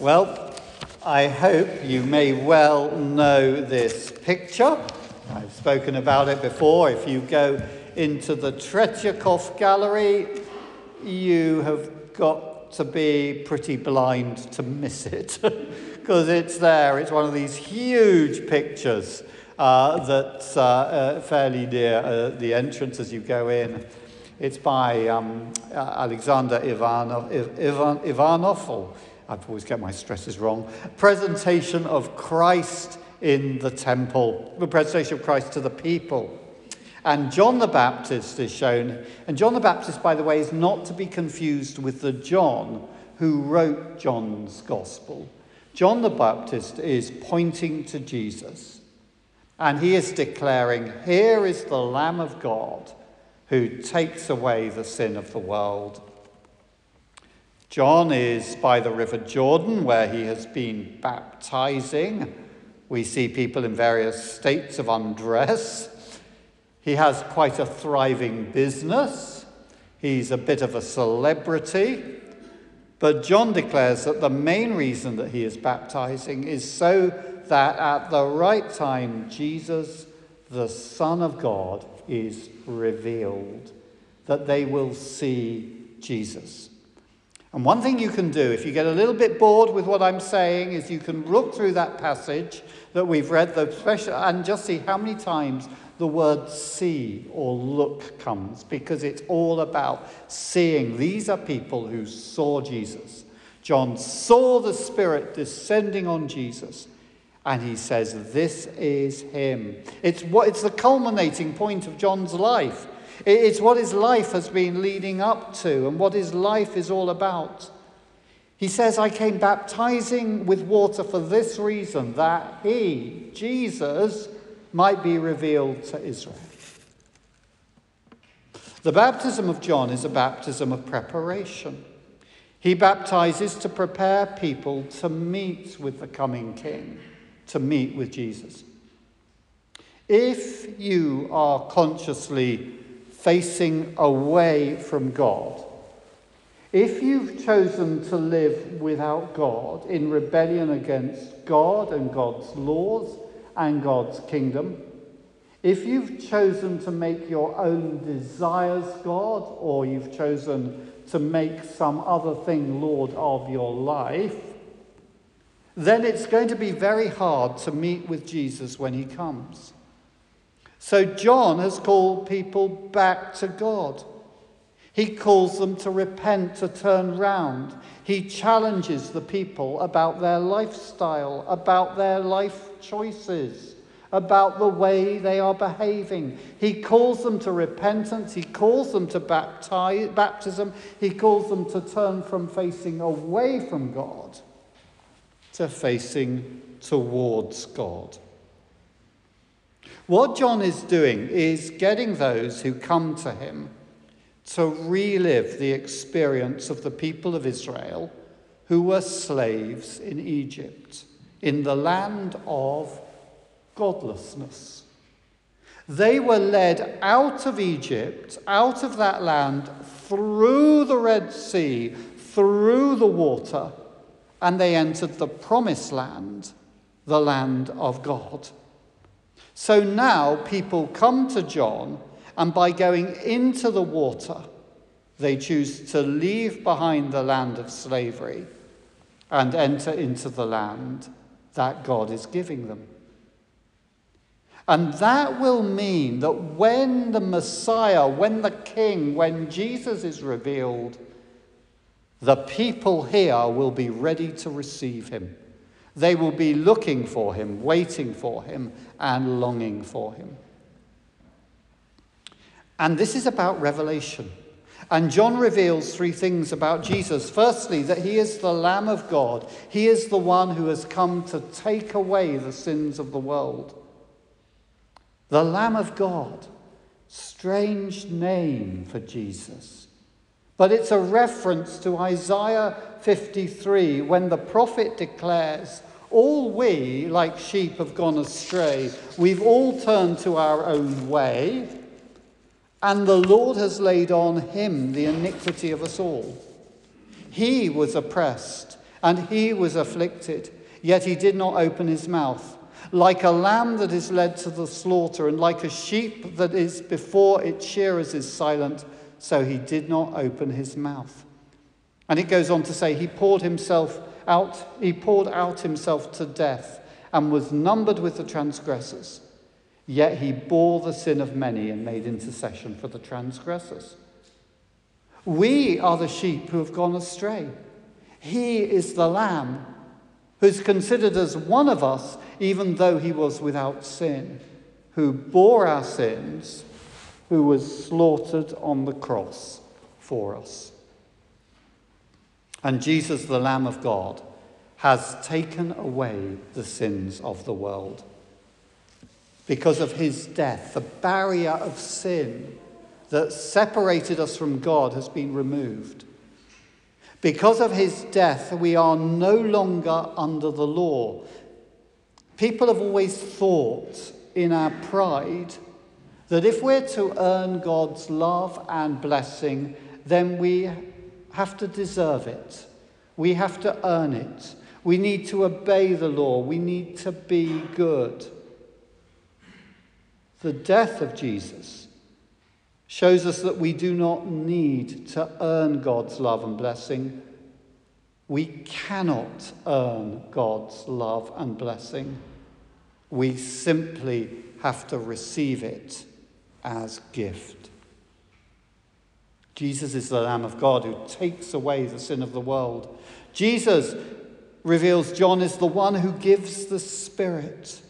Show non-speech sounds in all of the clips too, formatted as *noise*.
Well, I hope you may well know this picture. I've spoken about it before. If you go into the Tretyakov Gallery, you have got to be pretty blind to miss it *laughs* because it's there. It's one of these huge pictures uh, that's uh, uh, fairly near uh, the entrance as you go in. It's by um, uh, Alexander Ivanov, Ivan, Ivanov, or I always get my stresses wrong. Presentation of Christ in the temple, the presentation of Christ to the people. And John the Baptist is shown. And John the Baptist, by the way, is not to be confused with the John who wrote John's Gospel. John the Baptist is pointing to Jesus. And he is declaring, Here is the Lamb of God who takes away the sin of the world. John is by the River Jordan, where he has been baptizing. We see people in various states of undress. He has quite a thriving business. He's a bit of a celebrity. But John declares that the main reason that he is baptizing is so that at the right time, Jesus, the Son of God, is revealed, that they will see Jesus. And one thing you can do, if you get a little bit bored with what I'm saying, is you can look through that passage that we've read, the special, and just see how many times the word see or look comes because it's all about seeing. These are people who saw Jesus. John saw the Spirit descending on Jesus. And he says, This is him. It's, what, it's the culminating point of John's life. It's what his life has been leading up to and what his life is all about. He says, I came baptizing with water for this reason, that he, Jesus, might be revealed to Israel. The baptism of John is a baptism of preparation. He baptizes to prepare people to meet with the coming king, to meet with Jesus. If you are consciously facing away from God, if you've chosen to live without God, in rebellion against God and God's laws, and God's kingdom. If you've chosen to make your own desires God, or you've chosen to make some other thing Lord of your life, then it's going to be very hard to meet with Jesus when he comes. So John has called people back to God. He calls them to repent, to turn round. He challenges the people about their lifestyle, about their life choices, about the way they are behaving. He calls them to repentance. He calls them to baptize, baptism. He calls them to turn from facing away from God to facing towards God. What John is doing is getting those who come to him to relive the experience of the people of Israel who were slaves in Egypt, in the land of godlessness. They were led out of Egypt, out of that land, through the Red Sea, through the water, and they entered the promised land, the land of God. So now people come to John and by going into the water, they choose to leave behind the land of slavery and enter into the land that God is giving them. And that will mean that when the Messiah, when the King, when Jesus is revealed, the people here will be ready to receive him. They will be looking for him, waiting for him, and longing for him. And this is about revelation. And John reveals three things about Jesus. Firstly, that he is the Lamb of God, he is the one who has come to take away the sins of the world. The Lamb of God. Strange name for Jesus. But it's a reference to Isaiah 53 when the prophet declares, All we, like sheep, have gone astray. We've all turned to our own way and the Lord has laid on him the iniquity of us all. He was oppressed And he was afflicted, yet he did not open his mouth. Like a lamb that is led to the slaughter, and like a sheep that is before its shearers is silent, so he did not open his mouth. And it goes on to say, He poured himself out, he poured out himself to death and was numbered with the transgressors. Yet he bore the sin of many and made intercession for the transgressors. We are the sheep who have gone astray. He is the lamb who's considered as one of us, even though he was without sin, who bore our sins, who was slaughtered on the cross for us. And Jesus, the Lamb of God, has taken away the sins of the world. Because of his death, the barrier of sin that separated us from God has been removed. Because of his death, we are no longer under the law. People have always thought in our pride that if we're to earn God's love and blessing, then we have to deserve it. We have to earn it. We need to obey the law. We need to be good. The death of Jesus shows us that we do not need to earn God's love and blessing. We cannot earn God's love and blessing. We simply have to receive it as gift. Jesus is the Lamb of God who takes away the sin of the world. Jesus reveals John is the one who gives the Spirit.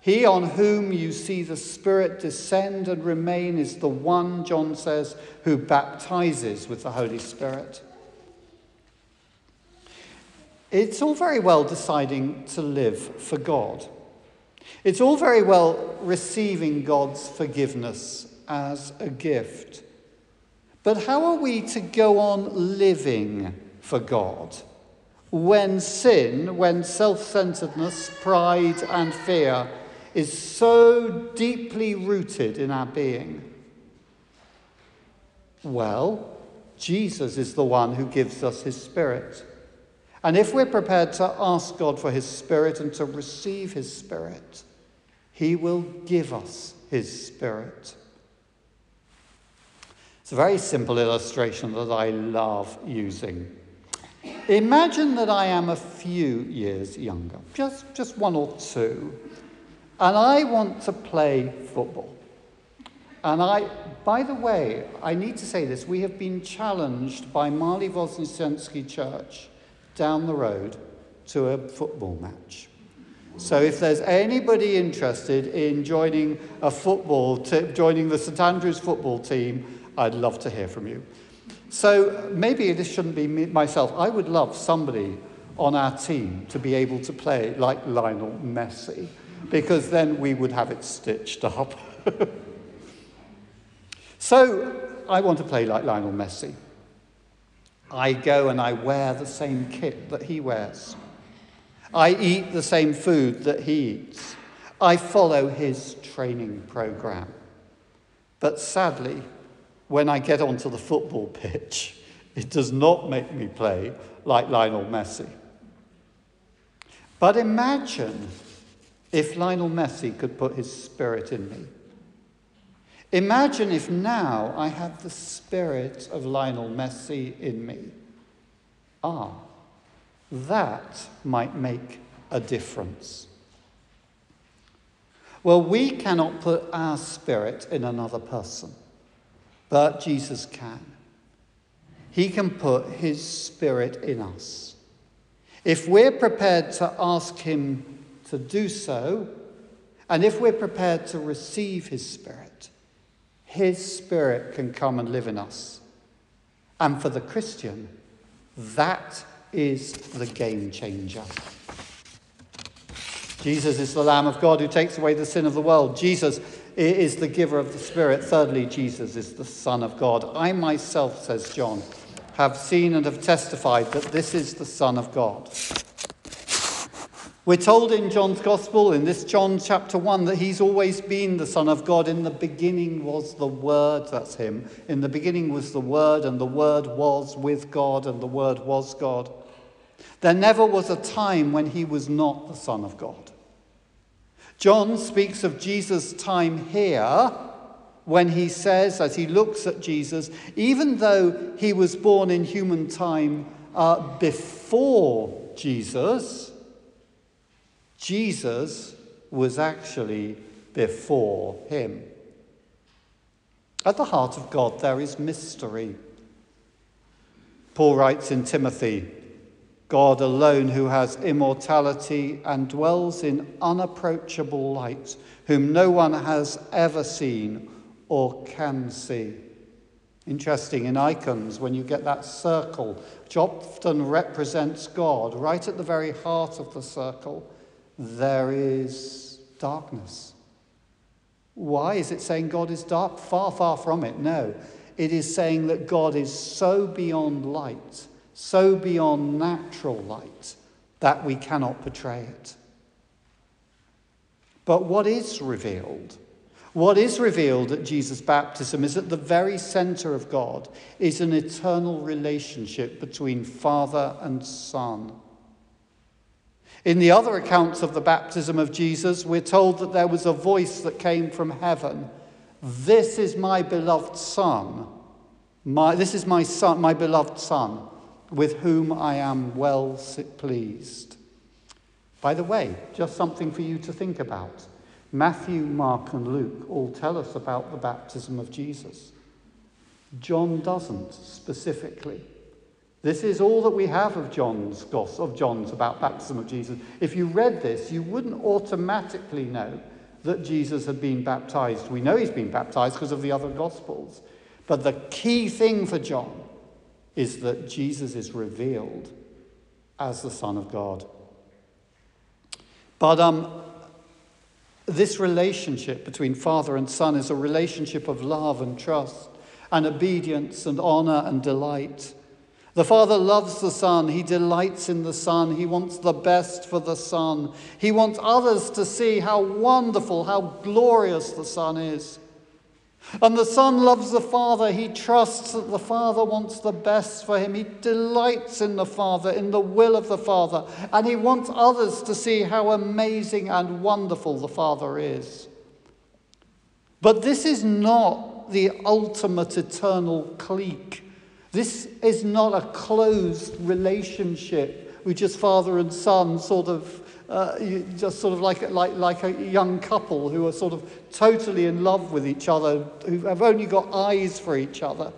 He on whom you see the Spirit descend and remain is the one, John says, who baptizes with the Holy Spirit. It's all very well deciding to live for God. It's all very well receiving God's forgiveness as a gift. But how are we to go on living for God when sin, when self centeredness, pride, and fear is so deeply rooted in our being? Well, Jesus is the one who gives us his Spirit. And if we're prepared to ask God for his Spirit and to receive his Spirit, he will give us his Spirit. It's a very simple illustration that I love using. Imagine that I am a few years younger, just, just one or two, and I want to play football. And I, by the way, I need to say this we have been challenged by Maly Voznesensky Church down the road to a football match. So if there's anybody interested in joining a football, t- joining the St Andrews football team, I'd love to hear from you. So maybe this shouldn't be me, myself. I would love somebody on our team to be able to play like Lionel Messi, because then we would have it stitched up. *laughs* so I want to play like Lionel Messi. I go and I wear the same kit that he wears. I eat the same food that he eats. I follow his training program. But sadly, when I get onto the football pitch, it does not make me play like Lionel Messi. But imagine if Lionel Messi could put his spirit in me. Imagine if now I had the spirit of Lionel Messi in me. Ah, that might make a difference. Well, we cannot put our spirit in another person, but Jesus can. He can put his spirit in us. If we're prepared to ask him to do so, and if we're prepared to receive his spirit, his Spirit can come and live in us. And for the Christian, that is the game changer. Jesus is the Lamb of God who takes away the sin of the world. Jesus is the giver of the Spirit. Thirdly, Jesus is the Son of God. I myself, says John, have seen and have testified that this is the Son of God. We're told in John's Gospel, in this John chapter 1, that he's always been the Son of God. In the beginning was the Word, that's him. In the beginning was the Word, and the Word was with God, and the Word was God. There never was a time when he was not the Son of God. John speaks of Jesus' time here when he says, as he looks at Jesus, even though he was born in human time uh, before Jesus, Jesus was actually before him. At the heart of God, there is mystery. Paul writes in Timothy God alone, who has immortality and dwells in unapproachable light, whom no one has ever seen or can see. Interesting in icons, when you get that circle, which often represents God, right at the very heart of the circle, there is darkness. Why is it saying God is dark? Far, far from it. No. It is saying that God is so beyond light, so beyond natural light, that we cannot portray it. But what is revealed? What is revealed at Jesus' baptism is at the very center of God is an eternal relationship between Father and Son. In the other accounts of the baptism of Jesus, we're told that there was a voice that came from heaven. This is my beloved Son. My, this is my son, my beloved Son, with whom I am well pleased. By the way, just something for you to think about. Matthew, Mark, and Luke all tell us about the baptism of Jesus. John doesn't specifically. This is all that we have of John's gospel, of John's about baptism of Jesus. If you read this, you wouldn't automatically know that Jesus had been baptized. We know he's been baptized because of the other gospels. But the key thing for John is that Jesus is revealed as the Son of God. But um, this relationship between Father and Son is a relationship of love and trust and obedience and honor and delight. The Father loves the Son. He delights in the Son. He wants the best for the Son. He wants others to see how wonderful, how glorious the Son is. And the Son loves the Father. He trusts that the Father wants the best for him. He delights in the Father, in the will of the Father. And he wants others to see how amazing and wonderful the Father is. But this is not the ultimate eternal clique this is not a closed relationship with just father and son, sort of, uh, just sort of like, like, like a young couple who are sort of totally in love with each other, who have only got eyes for each other.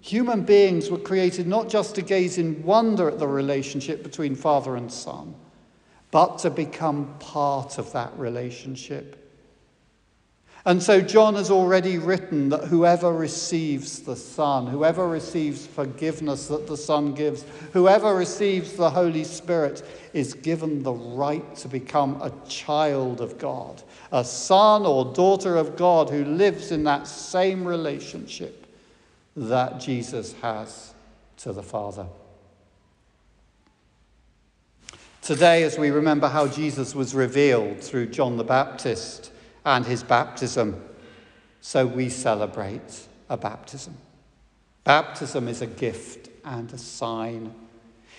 Human beings were created not just to gaze in wonder at the relationship between father and son, but to become part of that relationship. And so John has already written that whoever receives the Son, whoever receives forgiveness that the Son gives, whoever receives the Holy Spirit is given the right to become a child of God, a son or daughter of God who lives in that same relationship that Jesus has to the Father. Today, as we remember how Jesus was revealed through John the Baptist, and his baptism. So we celebrate a baptism. Baptism is a gift and a sign.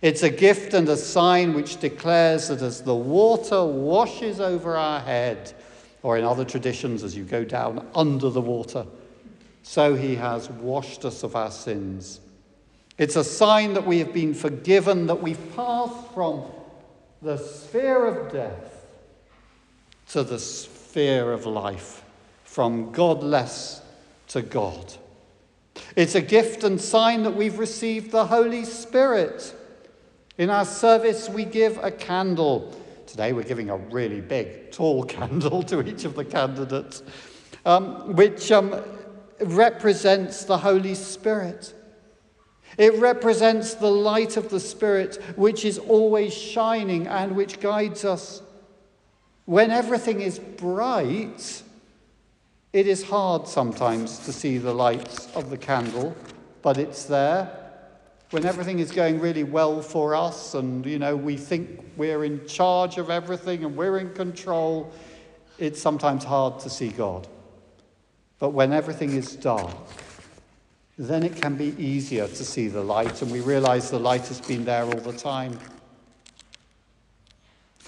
It's a gift and a sign which declares that as the water washes over our head, or in other traditions, as you go down under the water, so he has washed us of our sins. It's a sign that we have been forgiven, that we've passed from the sphere of death to the sphere of life, from godless to God. It's a gift and sign that we've received the Holy Spirit. In our service, we give a candle. Today, we're giving a really big, tall *laughs* candle to each of the candidates, um, which um, represents the Holy Spirit. It represents the light of the Spirit, which is always shining and which guides us when everything is bright, it is hard sometimes to see the light of the candle, but it's there. When everything is going really well for us and you know we think we're in charge of everything and we're in control, it's sometimes hard to see God. But when everything is dark, then it can be easier to see the light, and we realize the light has been there all the time.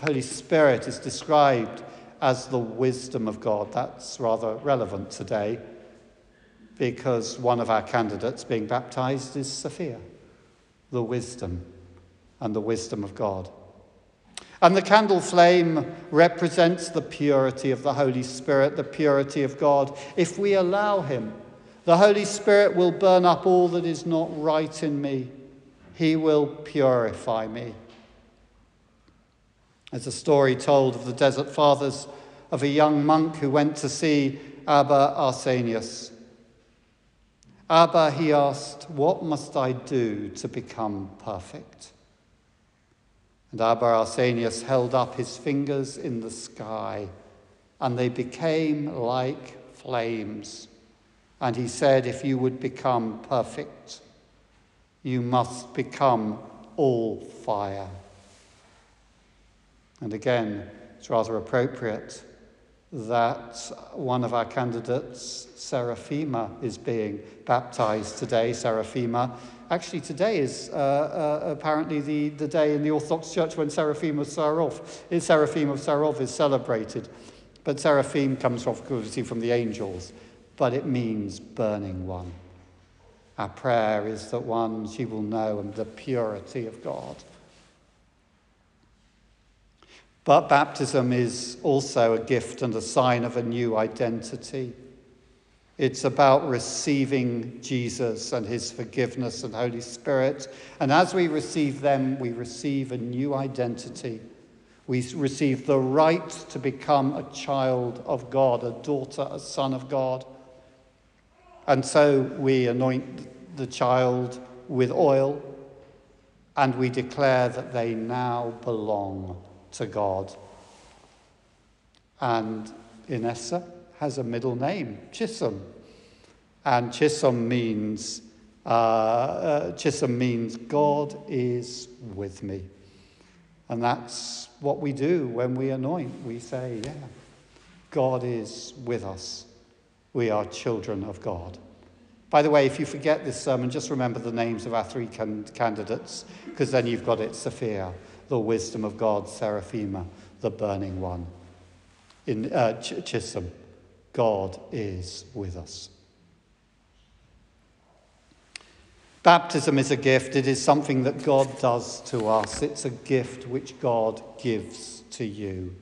Holy Spirit is described as the wisdom of God. That's rather relevant today because one of our candidates being baptized is Sophia, the wisdom and the wisdom of God. And the candle flame represents the purity of the Holy Spirit, the purity of God. If we allow Him, the Holy Spirit will burn up all that is not right in me. He will purify me. There's a story told of the Desert Fathers of a young monk who went to see Abba Arsenius. Abba, he asked, What must I do to become perfect? And Abba Arsenius held up his fingers in the sky, and they became like flames. And he said, If you would become perfect, you must become all fire. And again, it's rather appropriate that one of our candidates, Seraphima, is being baptized today. Seraphima Actually, today is uh, uh, apparently the, the day in the Orthodox Church when Seraphim of Sarov, Seraphim of Sarov is celebrated. But Seraphim comes obviously from the angels, but it means burning one. Our prayer is that one she will know and the purity of God. But baptism is also a gift and a sign of a new identity. It's about receiving Jesus and his forgiveness and Holy Spirit. And as we receive them, we receive a new identity. We receive the right to become a child of God, a daughter, a son of God. And so we anoint the child with oil and we declare that they now belong to God. And Inessa, has a middle name, Chisholm. And Chisholm means, uh, uh, Chisholm means God is with me. And that's what we do when we anoint. We say, yeah, God is with us. We are children of God. By the way, if you forget this sermon, just remember the names of our three can- candidates, because then you've got it Sophia, the wisdom of God, Seraphima, the burning one, in uh, Ch- Chisholm. God is with us. Baptism is a gift. It is something that God does to us. It's a gift which God gives to you.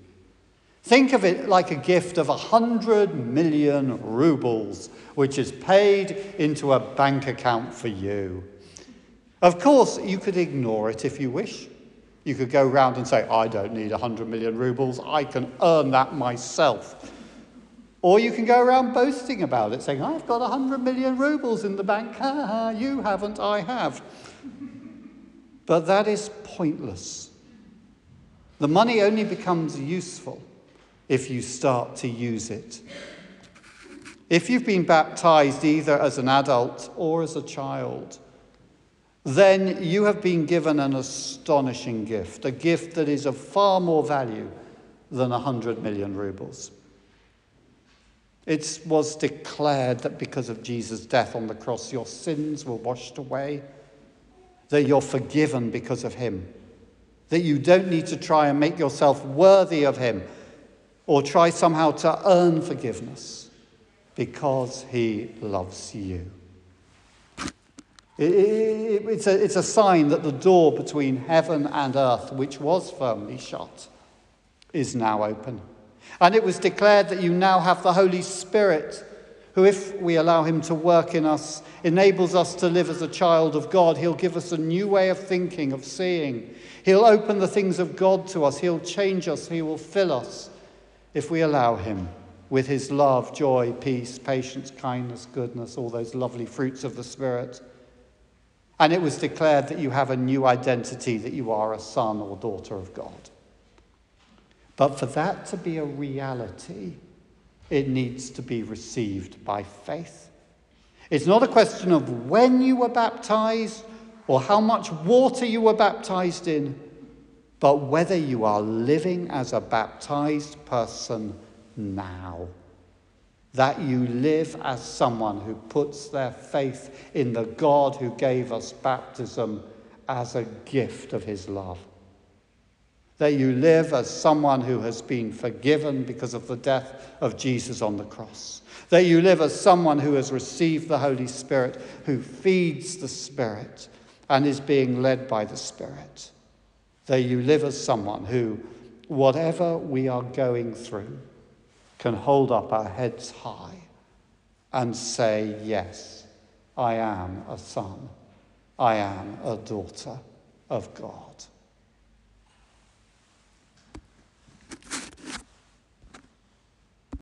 Think of it like a gift of a hundred million rubles, which is paid into a bank account for you. Of course, you could ignore it if you wish. You could go round and say, I don't need hundred million rubles, I can earn that myself. Or you can go around boasting about it, saying, I've got 100 million rubles in the bank. Ha ha, you haven't, I have. But that is pointless. The money only becomes useful if you start to use it. If you've been baptized either as an adult or as a child, then you have been given an astonishing gift, a gift that is of far more value than 100 million rubles. It was declared that because of Jesus' death on the cross, your sins were washed away, that you're forgiven because of him, that you don't need to try and make yourself worthy of him or try somehow to earn forgiveness because he loves you. It's, a, it's a sign that the door between heaven and earth, which was firmly shut, is now open. And it was declared that you now have the Holy Spirit, who, if we allow him to work in us, enables us to live as a child of God. He'll give us a new way of thinking, of seeing. He'll open the things of God to us. He'll change us. He will fill us if we allow him with his love, joy, peace, patience, kindness, goodness, all those lovely fruits of the Spirit. And it was declared that you have a new identity, that you are a son or daughter of God. But for that to be a reality, it needs to be received by faith. It's not a question of when you were baptized or how much water you were baptized in, but whether you are living as a baptized person now. That you live as someone who puts their faith in the God who gave us baptism as a gift of his love. That you live as someone who has been forgiven because of the death of Jesus on the cross. That you live as someone who has received the Holy Spirit, who feeds the Spirit and is being led by the Spirit. That you live as someone who, whatever we are going through, can hold up our heads high and say, Yes, I am a son, I am a daughter of God.